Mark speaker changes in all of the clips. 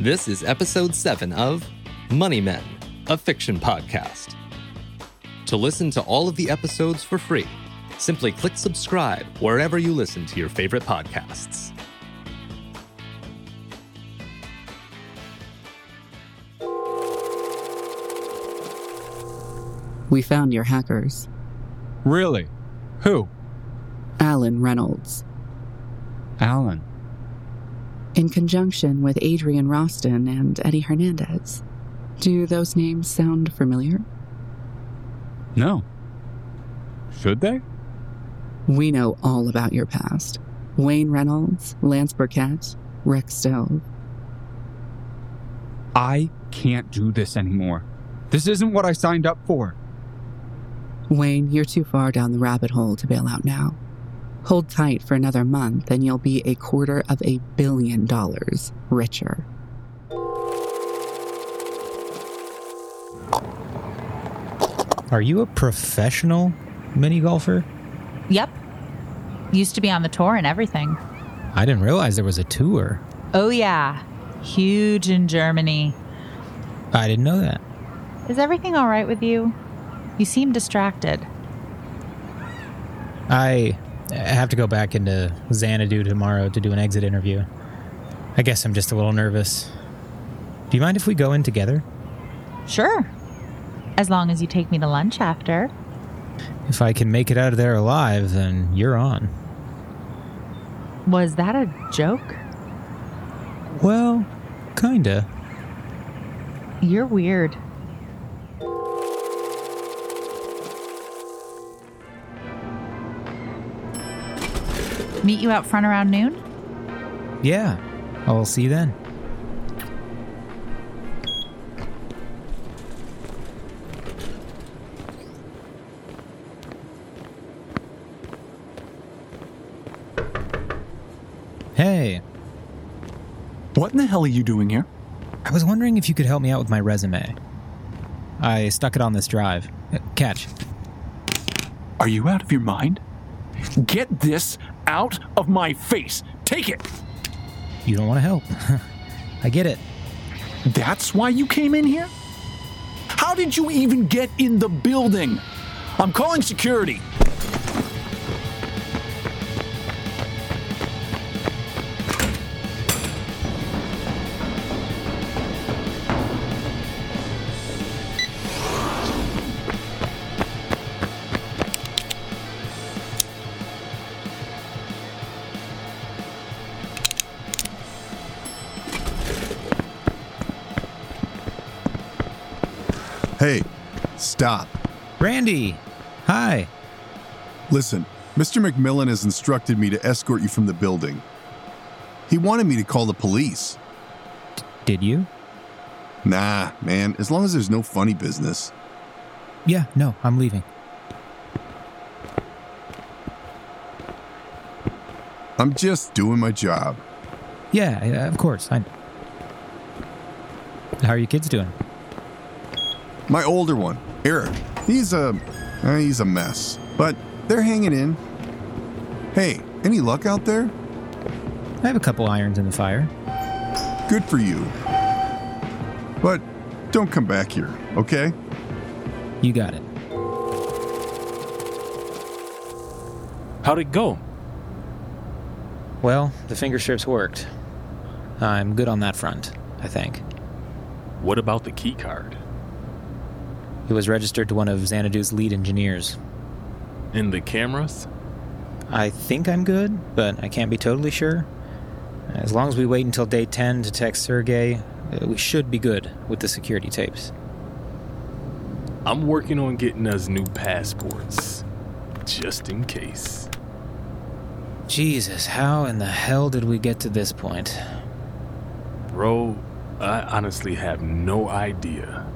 Speaker 1: This is episode 7 of Money Men, a fiction podcast. To listen to all of the episodes for free, simply click subscribe wherever you listen to your favorite podcasts.
Speaker 2: We found your hackers.
Speaker 3: Really? Who?
Speaker 2: Alan Reynolds.
Speaker 3: Alan.
Speaker 2: In conjunction with Adrian Roston and Eddie Hernandez. Do those names sound familiar?
Speaker 3: No. Should they?
Speaker 2: We know all about your past. Wayne Reynolds, Lance Burkett, Rick Stove.
Speaker 3: I can't do this anymore. This isn't what I signed up for.
Speaker 2: Wayne, you're too far down the rabbit hole to bail out now. Hold tight for another month and you'll be a quarter of a billion dollars richer.
Speaker 4: Are you a professional mini golfer?
Speaker 5: Yep. Used to be on the tour and everything.
Speaker 4: I didn't realize there was a tour.
Speaker 5: Oh, yeah. Huge in Germany.
Speaker 4: I didn't know that.
Speaker 5: Is everything all right with you? You seem distracted.
Speaker 4: I have to go back into Xanadu tomorrow to do an exit interview. I guess I'm just a little nervous. Do you mind if we go in together?
Speaker 5: Sure. As long as you take me to lunch after.
Speaker 4: If I can make it out of there alive, then you're on.
Speaker 5: Was that a joke?
Speaker 4: Well, kinda.
Speaker 5: You're weird. Meet you out front around noon?
Speaker 4: Yeah. I'll see you then. Hey,
Speaker 6: What in the hell are you doing here?
Speaker 4: I was wondering if you could help me out with my resume. I stuck it on this drive. Catch.
Speaker 6: Are you out of your mind? Get this out of my face. Take it.
Speaker 4: You don't want to help. I get it.
Speaker 6: That's why you came in here? How did you even get in the building? I'm calling security.
Speaker 7: Hey, stop.
Speaker 4: Randy! Hi.
Speaker 7: Listen, Mr. McMillan has instructed me to escort you from the building. He wanted me to call the police.
Speaker 4: Did you?
Speaker 7: Nah, man, as long as there's no funny business.
Speaker 4: Yeah, no, I'm leaving.
Speaker 7: I'm just doing my job.
Speaker 4: Yeah, yeah, of course. I. How are you kids doing?
Speaker 7: My older one, Eric, he's a uh, he's a mess, but they're hanging in. Hey, any luck out there?
Speaker 4: I have a couple irons in the fire.
Speaker 7: Good for you. But don't come back here, okay?
Speaker 4: You got it.
Speaker 8: How'd it go?
Speaker 4: Well, the finger strips worked. I'm good on that front, I think.
Speaker 8: What about the key card?
Speaker 4: It was registered to one of Xanadu's lead engineers.
Speaker 8: And the cameras?
Speaker 4: I think I'm good, but I can't be totally sure. As long as we wait until day 10 to text Sergey, uh, we should be good with the security tapes.
Speaker 8: I'm working on getting us new passports. Just in case.
Speaker 4: Jesus, how in the hell did we get to this point?
Speaker 8: Bro, I honestly have no idea.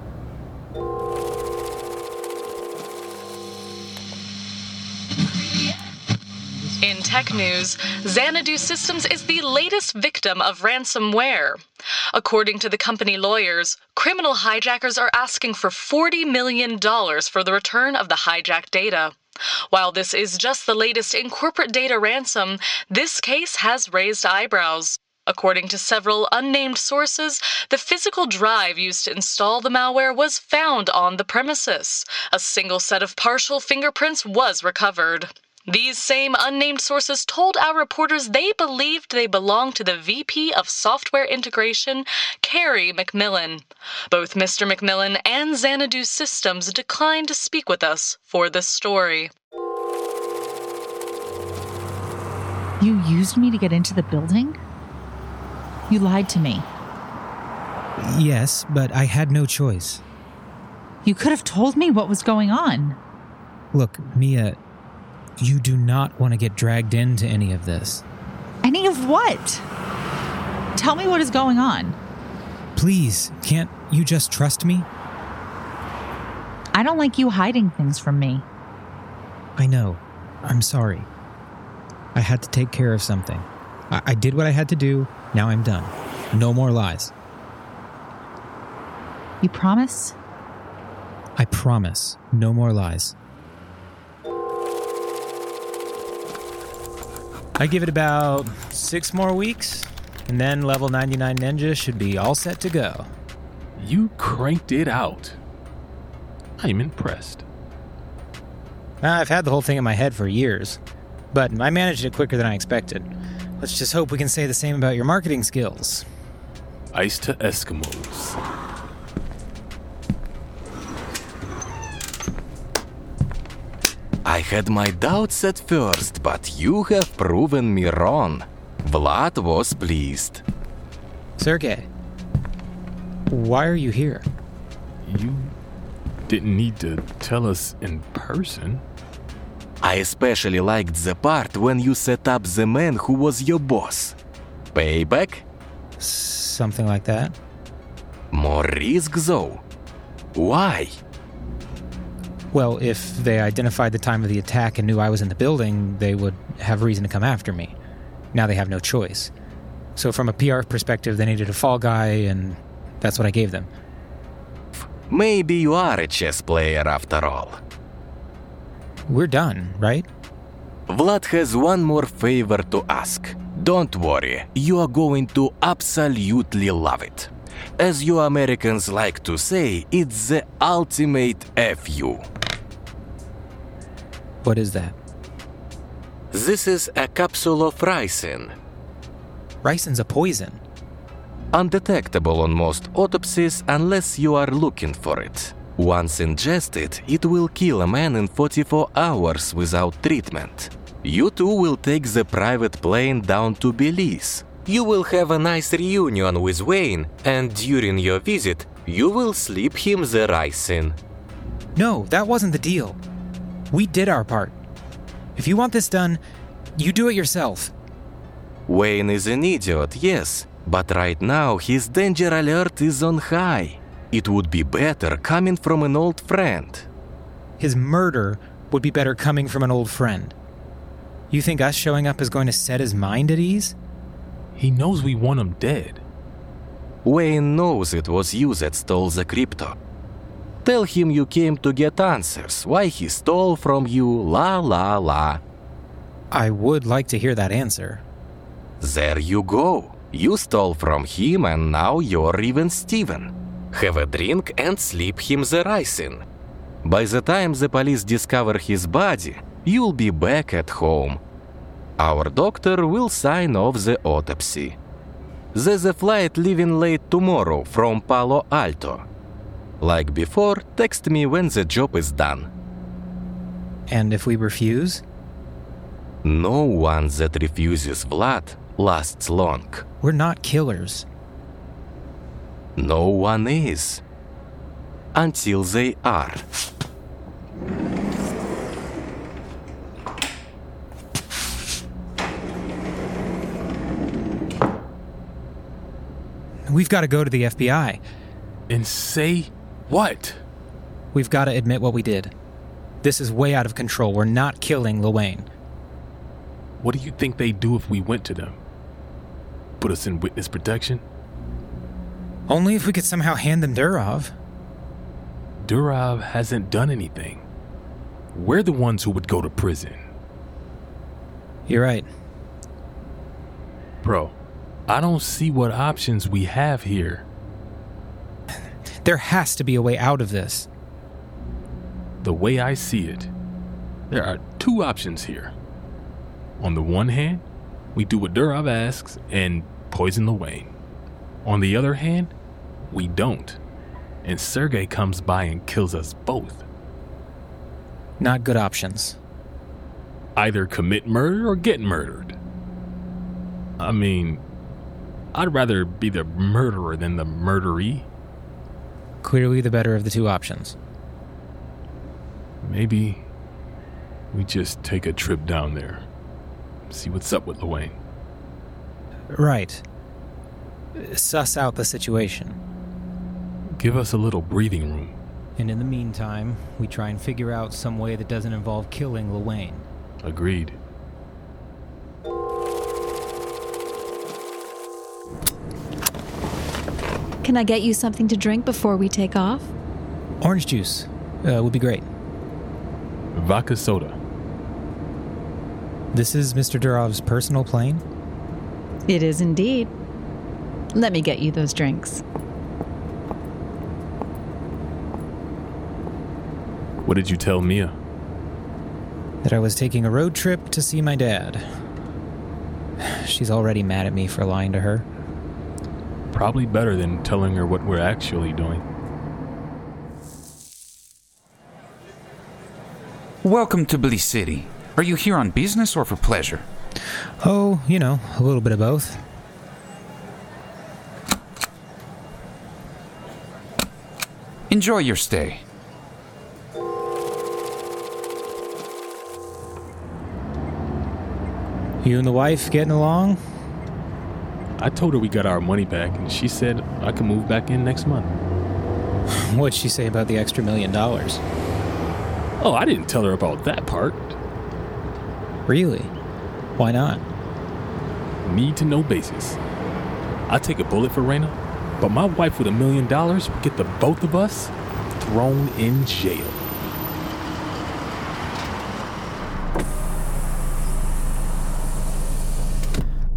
Speaker 9: In tech news, Xanadu Systems is the latest victim of ransomware. According to the company lawyers, criminal hijackers are asking for $40 million for the return of the hijacked data. While this is just the latest in corporate data ransom, this case has raised eyebrows. According to several unnamed sources, the physical drive used to install the malware was found on the premises. A single set of partial fingerprints was recovered. These same unnamed sources told our reporters they believed they belonged to the VP of Software Integration, Carrie McMillan. Both Mr. McMillan and Xanadu Systems declined to speak with us for this story.
Speaker 5: You used me to get into the building? You lied to me.
Speaker 4: Yes, but I had no choice.
Speaker 5: You could have told me what was going on.
Speaker 4: Look, Mia, you do not want to get dragged into any of this.
Speaker 5: Any of what? Tell me what is going on.
Speaker 4: Please, can't you just trust me?
Speaker 5: I don't like you hiding things from me.
Speaker 4: I know. I'm sorry. I had to take care of something. I, I did what I had to do. Now I'm done. No more lies.
Speaker 5: You promise?
Speaker 4: I promise. No more lies. I give it about six more weeks, and then level 99 Ninja should be all set to go.
Speaker 8: You cranked it out. I'm impressed.
Speaker 4: I've had the whole thing in my head for years, but I managed it quicker than I expected. Let's just hope we can say the same about your marketing skills.
Speaker 8: Ice to Eskimos.
Speaker 10: I had my doubts at first, but you have proven me wrong. Vlad was pleased.
Speaker 4: Sergey, why are you here?
Speaker 8: You didn't need to tell us in person.
Speaker 10: I especially liked the part when you set up the man who was your boss. Payback?
Speaker 4: Something like that?
Speaker 10: More risk though. Why?
Speaker 4: Well, if they identified the time of the attack and knew I was in the building, they would have reason to come after me. Now they have no choice. So, from a PR perspective, they needed a fall guy, and that's what I gave them.
Speaker 10: Maybe you are a chess player after all.
Speaker 4: We're done, right?
Speaker 10: Vlad has one more favor to ask. Don't worry, you are going to absolutely love it. As you Americans like to say, it's the ultimate FU.
Speaker 4: What is that?
Speaker 10: This is a capsule of ricin.
Speaker 4: Ricin's a poison.
Speaker 10: Undetectable on most autopsies unless you are looking for it. Once ingested, it will kill a man in 44 hours without treatment. You two will take the private plane down to Belize. You will have a nice reunion with Wayne, and during your visit, you will slip him the ricin.
Speaker 4: No, that wasn't the deal. We did our part. If you want this done, you do it yourself.
Speaker 10: Wayne is an idiot, yes, but right now his danger alert is on high. It would be better coming from an old friend.
Speaker 4: His murder would be better coming from an old friend. You think us showing up is going to set his mind at ease?
Speaker 8: He knows we want him dead.
Speaker 10: Wayne knows it was you that stole the crypto. Tell him you came to get answers, why he stole from you, la la la.
Speaker 4: I would like to hear that answer.
Speaker 10: There you go. You stole from him and now you're even Steven. Have a drink and slip him the ricin. By the time the police discover his body, you'll be back at home. Our doctor will sign off the autopsy. There's a flight leaving late tomorrow from Palo Alto. Like before, text me when the job is done.
Speaker 4: And if we refuse?
Speaker 10: No one that refuses Vlad lasts long.
Speaker 4: We're not killers.
Speaker 10: No one is. Until they are.
Speaker 4: We've got to go to the FBI.
Speaker 8: And say what?
Speaker 4: We've got to admit what we did. This is way out of control. We're not killing Luane.
Speaker 8: What do you think they'd do if we went to them? Put us in witness protection?
Speaker 4: Only if we could somehow hand them Durov.
Speaker 8: Durov hasn't done anything. We're the ones who would go to prison.
Speaker 4: You're right.
Speaker 8: Bro, I don't see what options we have here.
Speaker 4: There has to be a way out of this.
Speaker 8: The way I see it, there are two options here. On the one hand, we do what Durov asks and poison Luane. On the other hand, we don't. And Sergey comes by and kills us both.
Speaker 4: Not good options.
Speaker 8: Either commit murder or get murdered. I mean, I'd rather be the murderer than the murderee.
Speaker 4: Clearly the better of the two options.
Speaker 8: Maybe we just take a trip down there. See what's up with Luane.
Speaker 4: Right. Suss out the situation.
Speaker 8: Give us a little breathing room.
Speaker 4: And in the meantime, we try and figure out some way that doesn't involve killing Luane.
Speaker 8: Agreed.
Speaker 11: Can I get you something to drink before we take off?
Speaker 4: Orange juice uh, would be great.
Speaker 8: Vodka soda.
Speaker 4: This is Mr. Durov's personal plane?
Speaker 5: It is indeed. Let me get you those drinks.
Speaker 8: What did you tell Mia?
Speaker 4: That I was taking a road trip to see my dad. She's already mad at me for lying to her.
Speaker 8: Probably better than telling her what we're actually doing.
Speaker 12: Welcome to Belize City. Are you here on business or for pleasure?
Speaker 4: Oh, you know, a little bit of both.
Speaker 12: Enjoy your stay.
Speaker 4: You and the wife getting along?
Speaker 8: I told her we got our money back, and she said I can move back in next month.
Speaker 4: What'd she say about the extra million dollars?
Speaker 8: Oh, I didn't tell her about that part.
Speaker 4: Really? Why not?
Speaker 8: Need to know basis. I'd take a bullet for Raina, but my wife with a million dollars would get the both of us thrown in jail.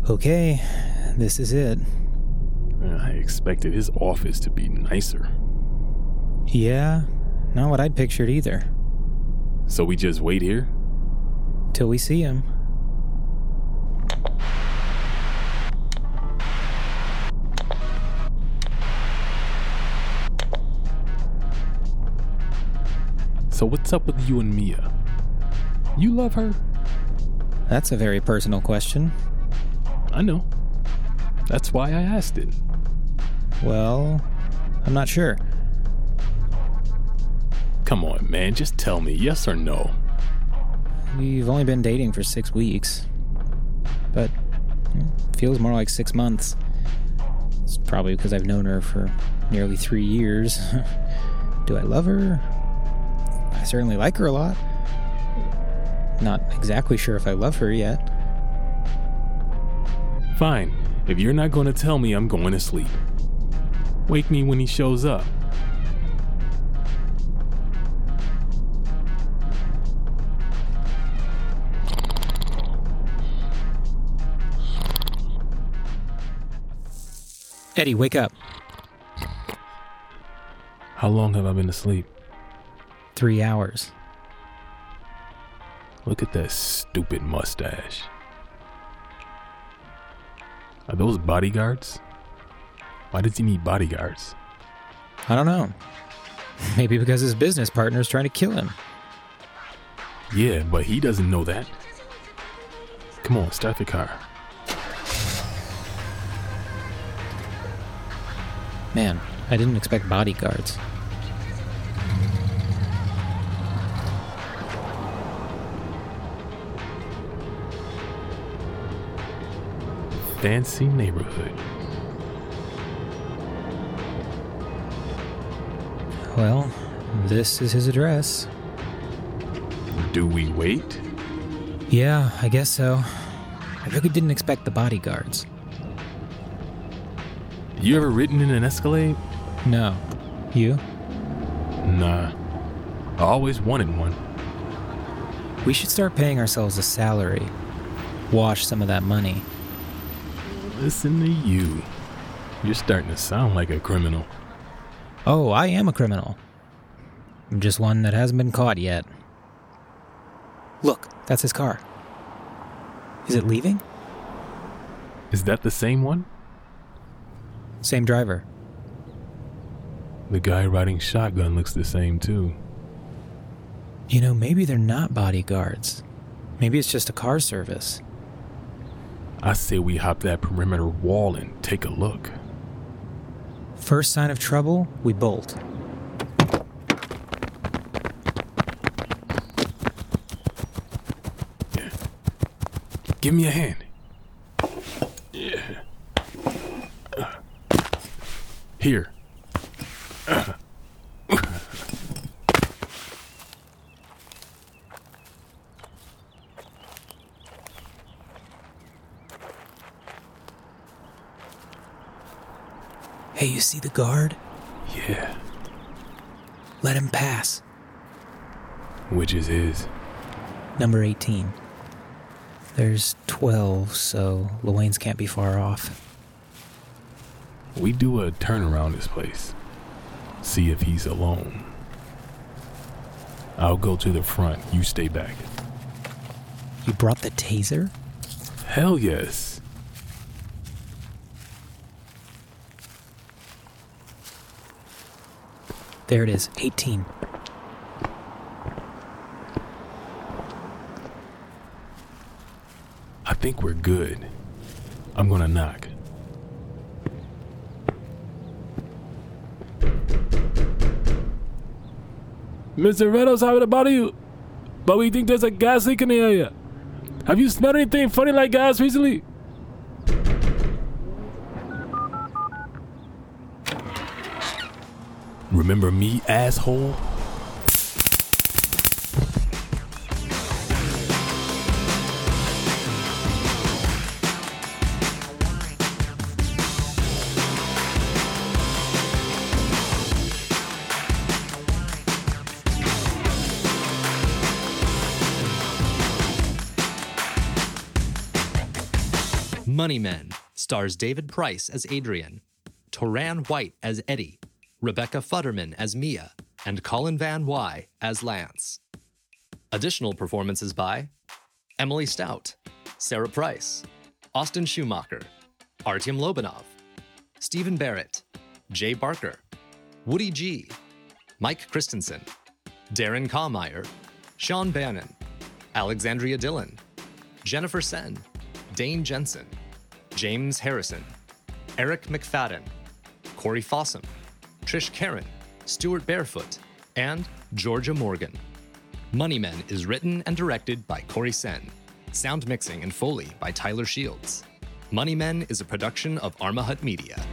Speaker 4: Okay, this is it.
Speaker 8: I expected his office to be nicer.
Speaker 4: Yeah, not what I'd pictured either.
Speaker 8: So we just wait here?
Speaker 4: Till we see him.
Speaker 8: So what's up with you and Mia? You love her?
Speaker 4: That's a very personal question.
Speaker 8: I know. That's why I asked it.
Speaker 4: Well, I'm not sure.
Speaker 8: Come on, man, just tell me yes or no.
Speaker 4: We've only been dating for six weeks, but it feels more like six months. It's probably because I've known her for nearly three years. Do I love her? I certainly like her a lot. Not exactly sure if I love her yet.
Speaker 8: Fine. If you're not going to tell me, I'm going to sleep. Wake me when he shows up.
Speaker 4: Eddie, wake up.
Speaker 8: How long have I been asleep?
Speaker 4: Three hours.
Speaker 8: Look at that stupid mustache. Are those bodyguards? Why does he need bodyguards?
Speaker 4: I don't know. Maybe because his business partner is trying to kill him.
Speaker 8: Yeah, but he doesn't know that. Come on, start the car.
Speaker 4: Man, I didn't expect bodyguards.
Speaker 8: Fancy neighborhood.
Speaker 4: Well, this is his address.
Speaker 8: Do we wait?
Speaker 4: Yeah, I guess so. I really didn't expect the bodyguards.
Speaker 8: You ever ridden in an Escalade?
Speaker 4: No. You?
Speaker 8: Nah. I always wanted one.
Speaker 4: We should start paying ourselves a salary. Wash some of that money.
Speaker 8: Listen to you. You're starting to sound like a criminal.
Speaker 4: Oh, I am a criminal. I'm just one that hasn't been caught yet. Look, that's his car. Is it leaving?
Speaker 8: Is that the same one?
Speaker 4: Same driver.
Speaker 8: The guy riding shotgun looks the same too.
Speaker 4: You know, maybe they're not bodyguards. Maybe it's just a car service.
Speaker 8: I say we hop that perimeter wall and take a look.
Speaker 4: First sign of trouble, we bolt.
Speaker 8: Give me a hand. Yeah. Here.
Speaker 4: Hey, you see the guard?
Speaker 8: Yeah.
Speaker 4: Let him pass.
Speaker 8: Which is his?
Speaker 4: Number 18. There's 12, so Luane's can't be far off.
Speaker 8: We do a turn around this place. See if he's alone. I'll go to the front. You stay back.
Speaker 4: You brought the taser?
Speaker 8: Hell yes.
Speaker 4: There it is, 18.
Speaker 8: I think we're good. I'm gonna knock. Mr. Reynolds, sorry about you, but we think there's a gas leak in the area. Have you smelled anything funny like gas recently? Remember me, asshole?
Speaker 1: Money Men stars David Price as Adrian, Toran White as Eddie, Rebecca Futterman as Mia, and Colin Van Wy as Lance. Additional performances by Emily Stout, Sarah Price, Austin Schumacher, Artyom Lobanov, Stephen Barrett, Jay Barker, Woody G, Mike Christensen, Darren Kallmeyer, Sean Bannon, Alexandria Dillon, Jennifer Sen, Dane Jensen, James Harrison, Eric McFadden, Corey Fossum, Trish Karen, Stuart Barefoot, and Georgia Morgan. Money Men is written and directed by Corey Sen. Sound mixing and Foley by Tyler Shields. Money Men is a production of Arma Hut Media.